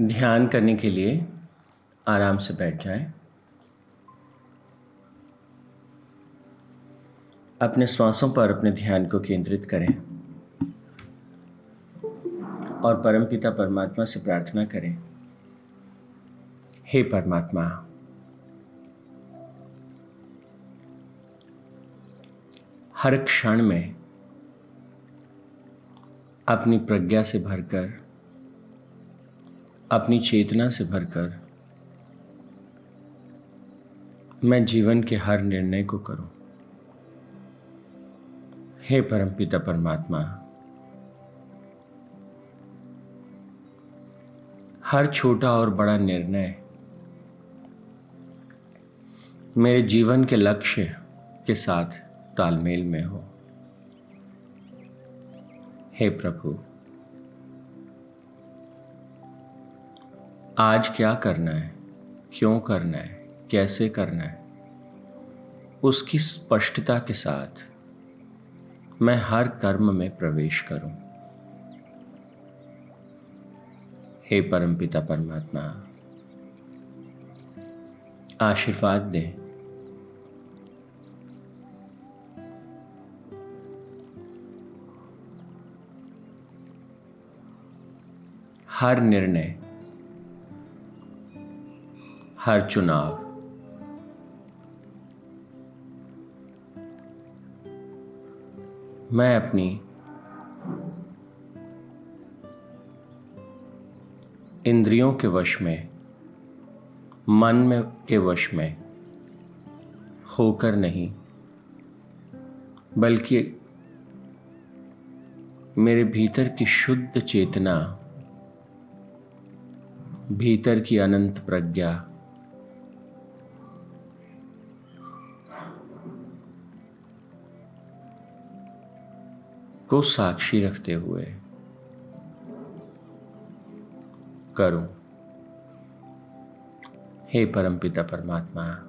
ध्यान करने के लिए आराम से बैठ जाएँ। अपने श्वासों पर अपने ध्यान को केंद्रित करें और परमपिता परमात्मा से प्रार्थना करें हे परमात्मा, हर क्षण में अपनी प्रज्ञा से भरकर अपनी चेतना से भरकर मैं जीवन के हर निर्णय को करूँ। हे परमपिता परमात्मा, हर छोटा और बड़ा निर्णय मेरे जीवन के लक्ष्य के साथ तालमेल में हो। हे प्रभु आज क्या करना है? क्यों करना है? कैसे करना है? उसकी स्पष्टता के साथ मैं हर कर्म में प्रवेश करूँ। हे परमपिता परमात्मा, आशीर्वाद दें। हर निर्णय हर चुनाव। मैं अपनी इंद्रियों के वश में, मन में के वश में होकर नहीं, बल्कि मेरे भीतर की शुद्ध चेतना, भीतर की अनंत प्रज्ञा को साक्षी रखते हुए करूँ। हे परमपिता परमात्मा,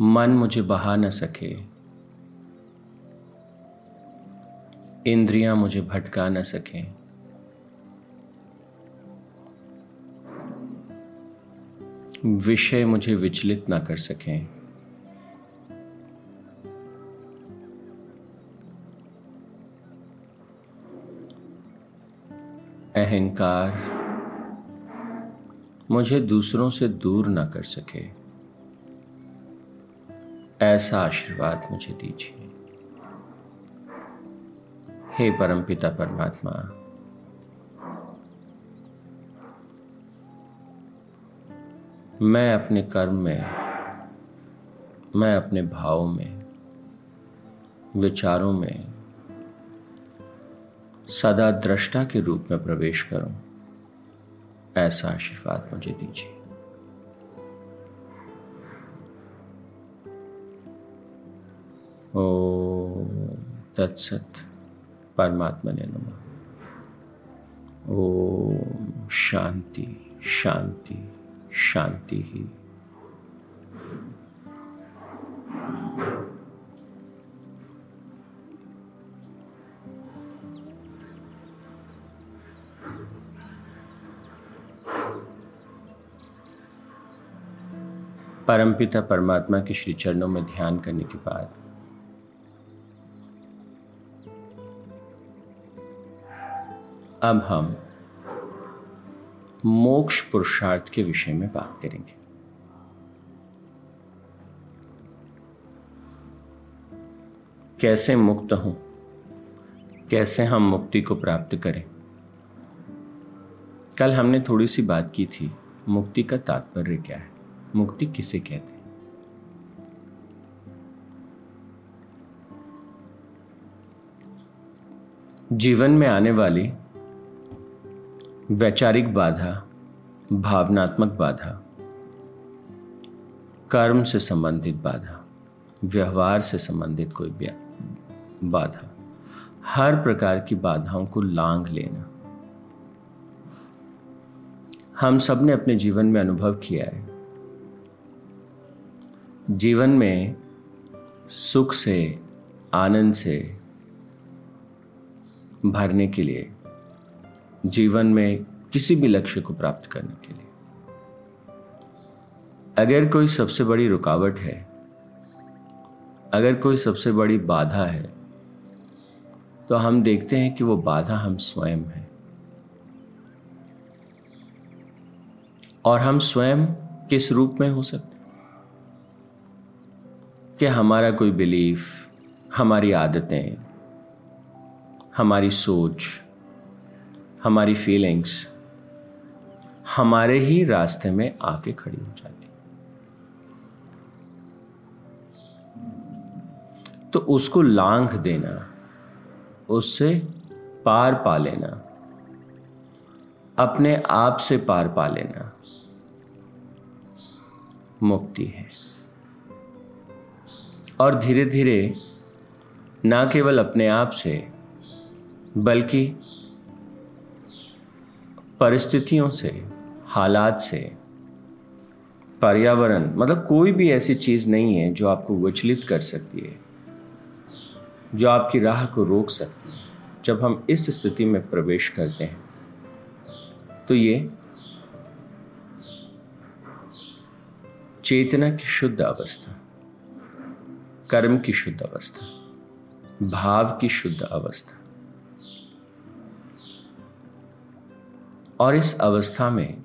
मन मुझे बहा न सके, इंद्रियाँ मुझे भटका न सकें। विषय मुझे विचलित न कर सकें। अहंकार मुझे दूसरों से दूर ना कर सके। ऐसा आशीर्वाद मुझे दीजिए। हे परमपिता परमात्मा, मैं अपने कर्म में, मैं अपने भाव में, विचारों में सदा दृष्टा के रूप में प्रवेश करूँ। ऐसा आशीर्वाद मुझे दीजिए। ओ, तत्सत परमात्मा ने नम। ओ शांति शांति शांति ही। परमपिता परमात्मा के श्री चरणों में ध्यान करने के बाद। अब हम मोक्ष पुरुषार्थ के विषय में बात करेंगे। कैसे मुक्त हूँ? कैसे हम मुक्ति को प्राप्त करें? कल हमने थोड़ी सी बात की थी, मुक्ति का तात्पर्य क्या है? मुक्ति किसे कहते हैं? जीवन में आने वाली वैचारिक बाधा, भावनात्मक बाधा, कर्म से संबंधित बाधा, व्यवहार से संबंधित कोई बाधा, हर प्रकार की बाधाओं को लांग लेना। हम सबने अपने जीवन में अनुभव किया है। जीवन में सुख से, आनंद से भरने के लिए, जीवन में किसी भी लक्ष्य को प्राप्त करने के लिए। अगर कोई सबसे बड़ी रुकावट है, अगर कोई सबसे बड़ी बाधा है तो हम देखते हैं कि वो बाधा हम स्वयं हैं। और हम स्वयं किस रूप में हो सकते कि हमारा कोई बिलीफ, हमारी आदतें, हमारी सोच, हमारी फीलिंग्स हमारे ही रास्ते में आके खड़ी हो जाती। तो उसको लांघ देना, उससे पार पा लेना, अपने आप से पार पा लेना मुक्ति है। और धीरे धीरे ना केवल अपने आप से, बल्कि परिस्थितियों से, हालात से, पर्यावरण मतलब कोई भी ऐसी चीज़ नहीं है जो आपको विचलित कर सकती है, जो आपकी राह को रोक सकती है, जब हम इस स्थिति में प्रवेश करते हैं। तो ये चेतना की शुद्ध अवस्था। कर्म की शुद्ध अवस्था, भाव की शुद्ध अवस्था। और इस अवस्था में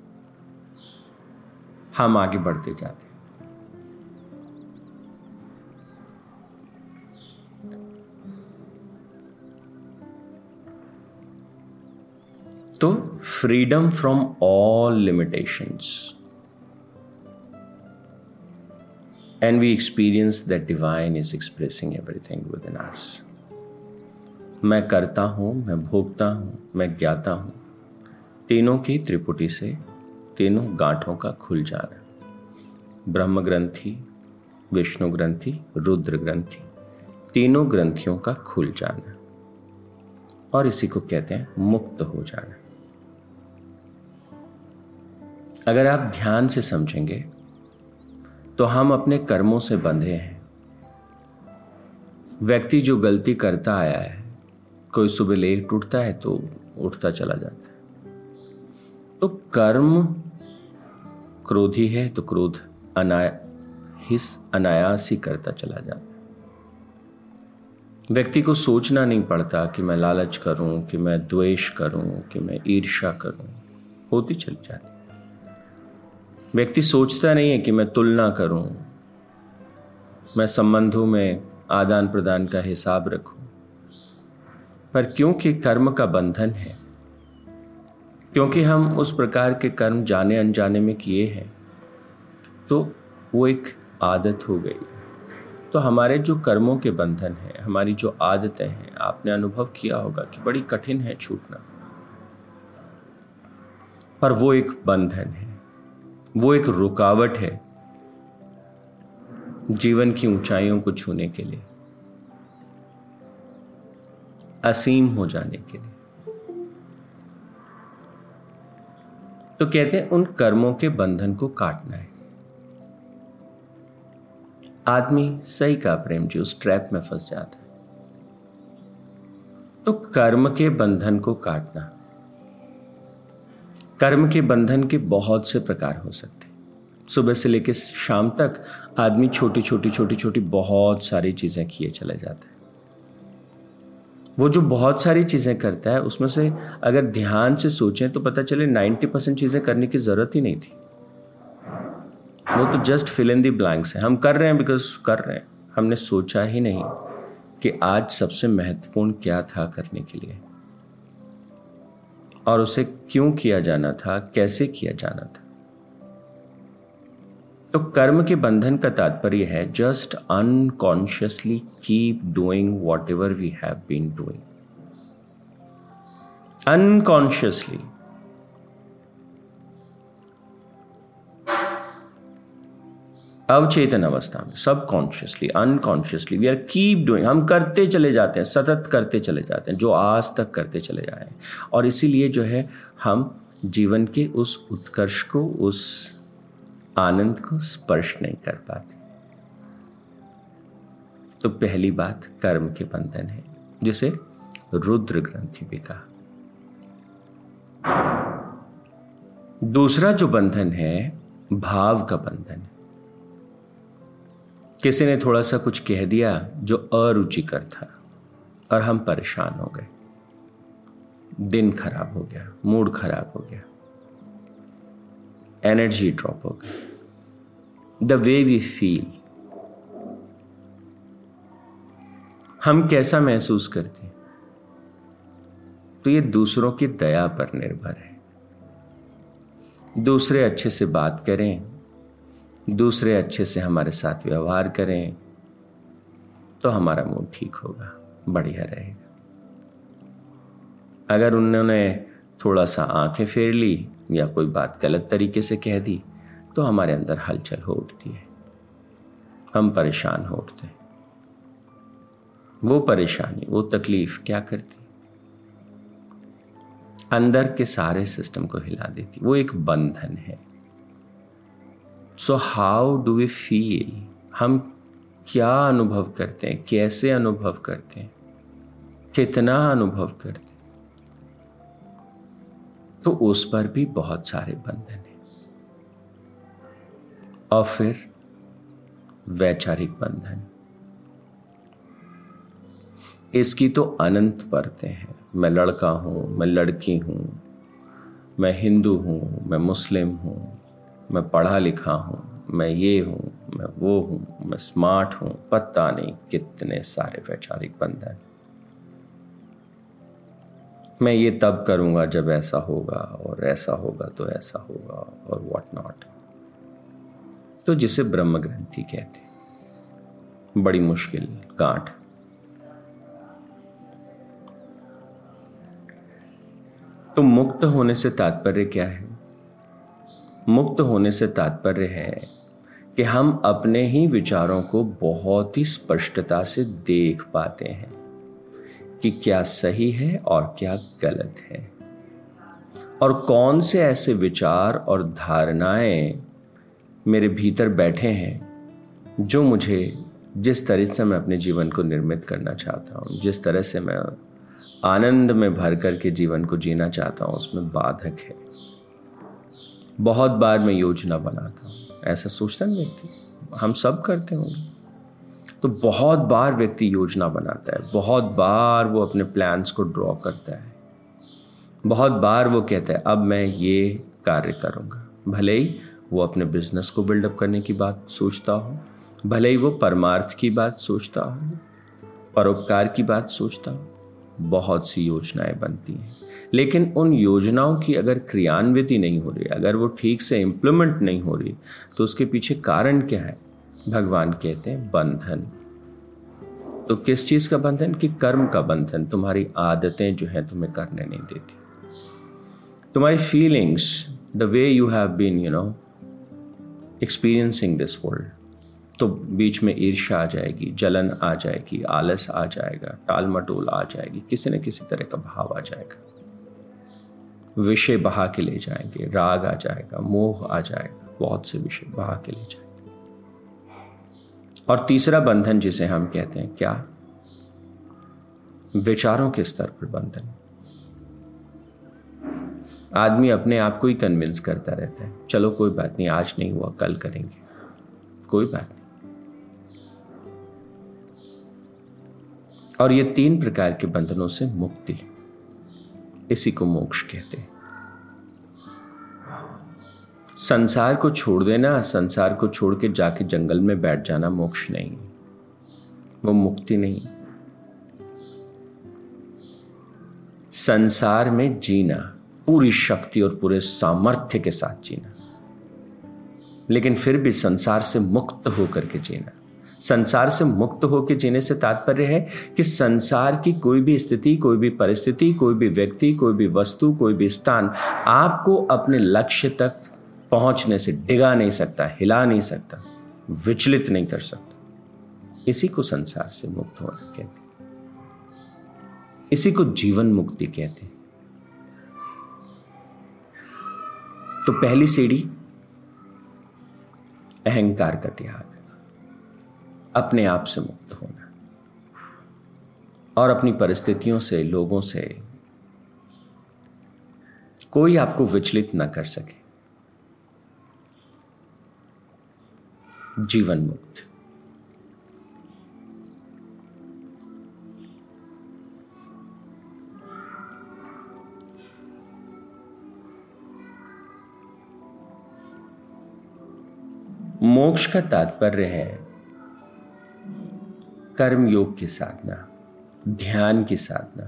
हम आगे बढ़ते जाते हैं। तो freedom from all limitations and we experience that divine is expressing everything within us. मैं करता हूँ, मैं भोगता हूँ, मैं ज्ञाता हूँ। तीनों की त्रिपुटी से तीनों गांठों का खुल जाना ब्रह्म ग्रंथि, विष्णु ग्रंथि, रुद्र ग्रंथि, तीनों ग्रंथियों का खुल जाना। और इसी को कहते हैं मुक्त हो जाना। अगर आप ध्यान से समझेंगे तो हम अपने कर्मों से बंधे हैं। व्यक्ति जो गलती करता आया है, कोई सुबह लेट उठता है तो उठता चला जाता है। तो कर्म क्रोधी है तो क्रोध अनाया अनायास ही करता चला जाता है। व्यक्ति को सोचना नहीं पड़ता कि मैं लालच करूँ, कि मैं द्वेष करूँ, कि मैं ईर्ष्या करूँ, होती चली जाती व्यक्ति सोचता नहीं है कि मैं तुलना करूँ। मैं संबंधों में आदान प्रदान का हिसाब रखूँ। पर क्योंकि कर्म का बंधन है, क्योंकि हम उस प्रकार के कर्म जाने अनजाने में किए हैं तो वो एक आदत हो गई। तो हमारे जो कर्मों के बंधन हैं, हमारी जो आदतें हैं, आपने अनुभव किया होगा कि बड़ी कठिन है छूटना। पर वो एक बंधन है। वो एक रुकावट है जीवन की ऊंचाइयों को छूने के लिए, असीम हो जाने के लिए। तो कहते हैं, उन कर्मों के बंधन को काटना है। आदमी सही का प्रेम जी, उस ट्रैप में फंस जाता है। तो कर्म के बंधन को काटना कर्म के बंधन के बहुत से प्रकार हो सकते सुबह से लेकर शाम तक आदमी छोटी छोटी छोटी छोटी बहुत सारी चीज़ें किए चले जाते हैं। वो जो बहुत सारी चीज़ें करता है, उसमें से अगर ध्यान से सोचें तो पता चले नाइन्टी परसेंट चीज़ें करने की ज़रूरत ही नहीं थी। वो तो just fill in the blanks है। हम कर रहे हैं बिकॉज़ कर रहे हैं। हमने सोचा ही नहीं कि आज सबसे महत्वपूर्ण क्या था करने के लिए। और उसे क्यों किया जाना था, कैसे किया जाना था? तो कर्म के बंधन का तात्पर्य है just unconsciously keep doing whatever we have been doing unconsciously अवचेतन अवस्था में subconsciously unconsciously we are keep doing हम करते चले जाते हैं, सतत करते चले जाते हैं, जो आज तक करते चले जाए और इसीलिए जो है, हम जीवन के उस उत्कर्ष को, उस आनंद को स्पर्श नहीं कर पाते। तो पहली बात कर्म के बंधन है, जिसे रुद्र ग्रंथि भी कहा। दूसरा जो बंधन है, भाव का बंधन है। किसी ने थोड़ा सा कुछ कह दिया जो अरुचिकर था और हम परेशान हो गए। दिन खराब हो गया, मूड खराब हो गया। एनर्जी ड्रॉप हो गई द वे वी फील हम कैसा महसूस करते हैं? तो ये दूसरों की दया पर निर्भर है। दूसरे अच्छे से बात करें दूसरे अच्छे से हमारे साथ व्यवहार करें तो हमारा मूड ठीक होगा, बढ़िया रहेगा। अगर उन्होंने थोड़ा सा आँखें फेर ली या कोई बात गलत तरीके से कह दी तो हमारे अंदर हलचल हो उठती है। हम परेशान हो उठते हैं। वो परेशानी, वो तकलीफ़ क्या करती? अंदर के सारे सिस्टम को हिला देती। वो एक बंधन है। So how do we feel हम क्या अनुभव करते हैं? कैसे अनुभव करते हैं? कितना अनुभव करते हैं? तो उस पर भी बहुत सारे बंधन हैं। और फिर वैचारिक बंधन। इसकी तो अनंत परतें हैं। मैं लड़का हूँ, मैं लड़की हूँ, मैं हिंदू हूँ, मैं मुस्लिम हूँ। मैं पढ़ा लिखा हूँ, मैं ये हूँ, मैं वो हूँ, मैं स्मार्ट हूँ, पता नहीं कितने सारे वैचारिक बंधन मैं ये तब करूँगा जब ऐसा होगा और ऐसा होगा तो ऐसा होगा और वॉट नॉट तो जिसे ब्रह्म ग्रंथि कहते बड़ी मुश्किल गांठ। तो मुक्त होने से तात्पर्य क्या है? मुक्त होने से तात्पर्य है कि हम अपने ही विचारों को बहुत ही स्पष्टता से देख पाते हैं कि क्या सही है और क्या गलत है। और कौन से ऐसे विचार और धारणाएँ मेरे भीतर बैठे हैं जो मुझे जिस तरह से मैं अपने जीवन को निर्मित करना चाहता हूँ, जिस तरह से मैं आनंद में भर करके जीवन को जीना चाहता हूँ, उसमें बाधक है। बहुत बार मैं योजना बनाता हूँ। ऐसा सोचता है व्यक्ति, हम सब करते होंगे। तो बहुत बार व्यक्ति योजना बनाता है, बहुत बार वो अपने प्लान्स को ड्रॉ करता है। बहुत बार वो कहता है, अब मैं ये कार्य करूँगा। भले ही वो अपने बिज़नेस को बिल्डअप करने की बात सोचता हो, भले ही वो परमार्थ की बात सोचता हो, परोपकार की बात सोचता हो। बहुत सी योजनाएँ बनती हैं। लेकिन उन योजनाओं की अगर क्रियान्विति नहीं हो रही, अगर वो ठीक से इम्प्लीमेंट नहीं हो रही तो उसके पीछे कारण क्या है? भगवान कहते हैं बंधन। तो किस चीज़ का बंधन? कि कर्म का बंधन। तुम्हारी आदतें जो है तुम्हें करने नहीं देती। तुम्हारी feelings the way you have been you know experiencing this world तो बीच में ईर्ष्या आ जाएगी, जलन आ जाएगी, आलस आ जाएगा टाल मटोल आ जाएगी, किसी न किसी तरह का भाव आ जाएगा। विषय बहा के ले जाएँगे, राग आ जाएगा, मोह आ जाएगा, बहुत से विषय बहा के ले जाएँगे। और तीसरा बंधन जिसे हम कहते हैं, क्या? विचारों के स्तर पर बंधन। आदमी अपने आप को ही कन्विंस करता रहता है, चलो कोई बात नहीं, आज नहीं हुआ, कल करेंगे। कोई बात नहीं और ये तीन प्रकार के बंधनों से मुक्ति। इसी को मोक्ष कहते हैं। संसार को छोड़ देना, संसार को छोड़ के जाके जंगल में बैठ जाना मोक्ष नहीं। वो मुक्ति नहीं। संसार में जीना, पूरी शक्ति और पूरे सामर्थ्य के साथ जीना। लेकिन फिर भी संसार से मुक्त होकर के जीना। संसार से मुक्त होकर जीने से तात्पर्य है कि संसार की कोई भी स्थिति, कोई भी परिस्थिति, कोई भी व्यक्ति, कोई भी वस्तु, कोई भी स्थान आपको अपने लक्ष्य तक पहुँचने से डिगा नहीं सकता, हिला नहीं सकता, विचलित नहीं कर सकता। इसी को संसार से मुक्त होना कहते इसी को जीवन मुक्ति कहते तो पहली सीढ़ी, अहंकार का त्याग। अपने आप से मुक्त होना। और अपनी परिस्थितियों से, लोगों से कोई आपको विचलित ना कर सके। जीवन मुक्त। मोक्ष का तात्पर्य है कर्म योग की साधना, ध्यान की साधना,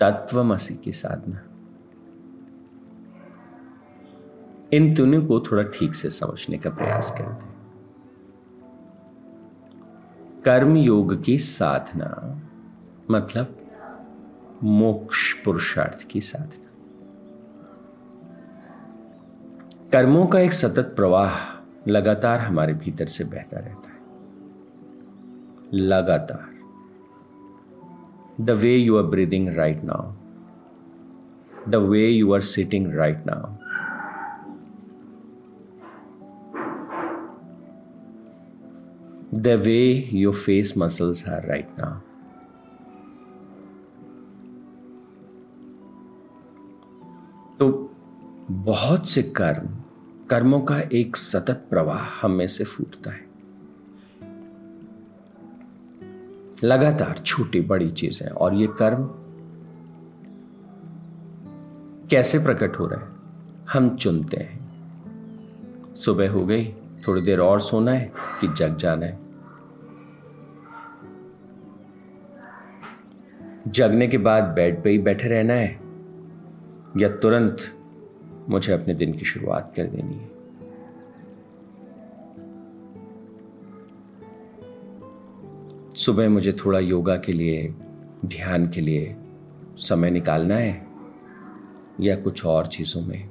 तत्वमसी की साधना। इन तीनों को थोड़ा ठीक से समझने का प्रयास करते हैं। कर्म योग की साधना मतलब मोक्ष पुरुषार्थ की साधना। कर्मों का एक सतत प्रवाह लगातार हमारे भीतर से बहता रहता है। लगातार। The way you are breathing right now the way you are sitting right now the way your face muscles are right now तो बहुत से कर्म, कर्मों का एक सतत प्रवाह हम से फूटता है। लगातार छोटी बड़ी चीज़ है और ये कर्म कैसे प्रकट हो रहे हैं? हम चुनते हैं। सुबह हो गई, थोड़ी देर और सोना है कि जग जाना है। जगने के बाद बेड पे ही बैठे रहना है या तुरंत मुझे अपने दिन की शुरुआत कर देनी है। सुबह मुझे थोड़ा योगा के लिए, ध्यान के लिए समय निकालना है, या कुछ और चीज़ों में।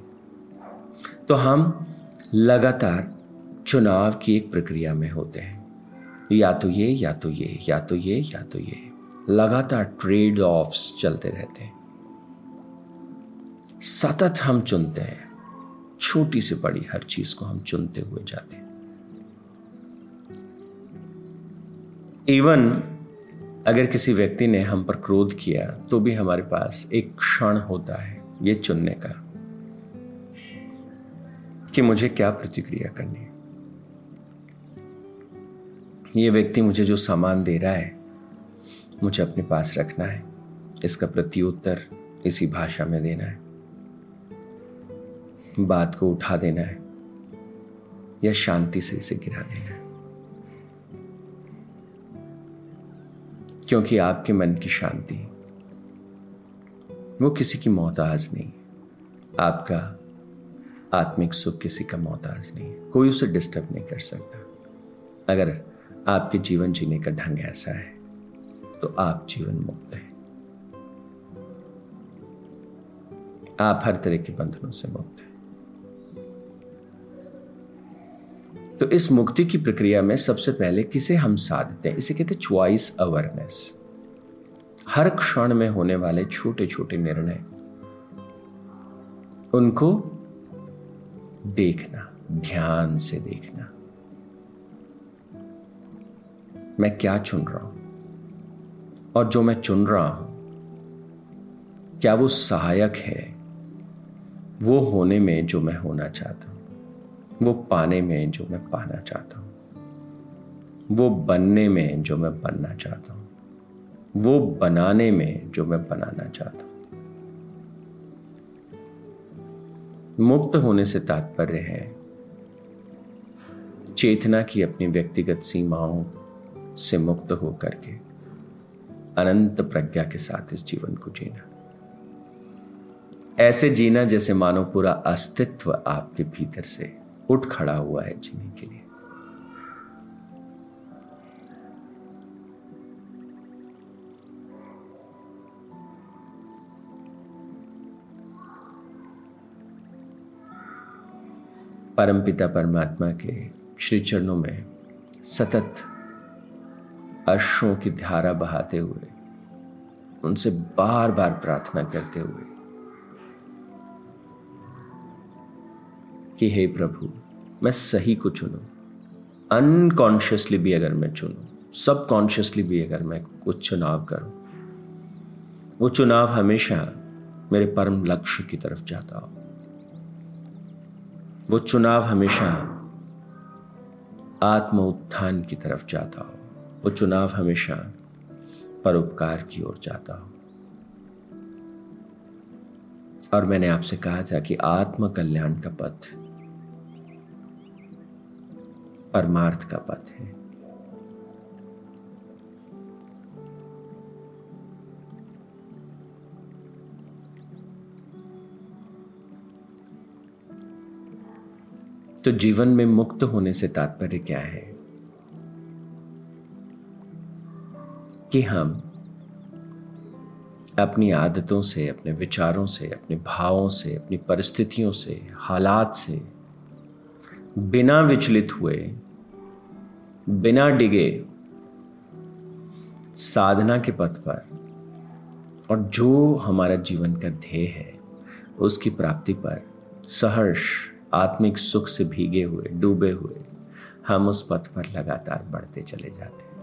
तो हम लगातार चुनाव की एक प्रक्रिया में होते हैं। या तो ये, या तो ये, या तो ये, या तो ये। लगातार ट्रेड ऑफ्स चलते रहते हैं। सतत हम चुनते हैं। छोटी से बड़ी हर चीज़ को हम चुनते हुए जाते हैं। इवन अगर किसी व्यक्ति ने हम पर क्रोध किया तो भी हमारे पास एक क्षण होता है ये चुनने का, कि मुझे क्या प्रतिक्रिया करनी है। ये व्यक्ति मुझे जो सामान दे रहा है, मुझे अपने पास रखना है। इसका प्रत्युत्तर इसी भाषा में देना है। बात को उठा देना है, या शांति से इसे गिरा देना है। क्योंकि आपके मन की शांति। वो किसी की मोहताज नहीं। आपका आत्मिक सुख किसी का मोहताज नहीं। कोई उसे डिस्टर्ब नहीं कर सकता। अगर आपके जीवन जीने का ढंग ऐसा है तो आप जीवन मुक्त हैं। आप हर तरह के बंधनों से मुक्त हैं। तो इस मुक्ति की प्रक्रिया में सबसे पहले किसे हम साधते हैं? इसे कहते हैं च्वाइस अवेयरनेस हर क्षण में होने वाले छोटे छोटे निर्णय। उनको देखना, ध्यान से देखना। मैं क्या चुन रहा हूँ? और जो मैं चुन रहा हूँ, क्या वो सहायक है? वो होने में जो मैं होना चाहता हूँ। वो पाने में जो मैं पाना चाहता हूँ। वो बनने में जो मैं बनना चाहता हूँ। वो बनाने में जो मैं बनाना चाहता हूँ। मुक्त होने से तात्पर्य है, चेतना की अपनी व्यक्तिगत सीमाओं से मुक्त होकर के अनंत प्रज्ञा के साथ इस जीवन को जीना। ऐसे जीना जैसे मानो पूरा अस्तित्व आपके भीतर से उठ खड़ा हुआ है जीने के लिए। परमपिता परमात्मा के श्री चरणों में सतत अश्रों की धारा बहाते हुए, उनसे बार बार प्रार्थना करते हुए कि हे प्रभु, मैं सही को चुनूं। अनकॉन्शियसली भी अगर मैं चुनूं सबकॉन्शियसली भी अगर मैं कुछ चुनाव करूँ, वो चुनाव हमेशा मेरे परम लक्ष्य की तरफ़ जाता हो। वो चुनाव हमेशा आत्म उत्थान की तरफ़ जाता हो। वो चुनाव हमेशा परोपकार की ओर जाता हो। और मैंने आपसे कहा था कि आत्म कल्याण का पथ परमार्थ का पथ है। तो जीवन में मुक्त होने से तात्पर्य क्या है? कि हम अपनी आदतों से, अपने विचारों से, अपने भावों से, अपनी परिस्थितियों से, हालात से बिना विचलित हुए बिना डिगे साधना के पथ पर। और जो हमारा जीवन का ध्येय है, उसकी प्राप्ति पर सहर्ष, आत्मिक सुख से भीगे हुए, डूबे हुए, हम उस पथ पर लगातार बढ़ते चले जाते हैं।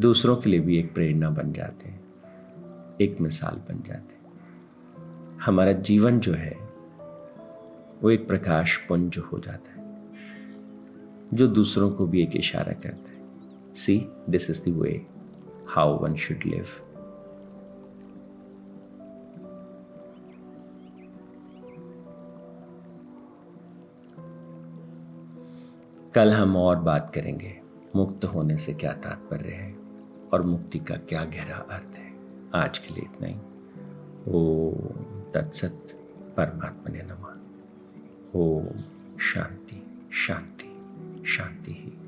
दूसरों के लिए भी एक प्रेरणा बन जाते हैं, एक मिसाल बन जाते हैं। हमारा जीवन जो है, वो एक प्रकाश पुंज हो जाता है। जो दूसरों को भी एक इशारा करता है। See this is the way how one should live कल हम और बात करेंगे, मुक्त होने से क्या तात्पर्य है और मुक्ति का क्या गहरा अर्थ है। आज के लिए इतना ही। ओ तत्सत परमात्मा ने नमा। ओम शांति शांति। शांति ही।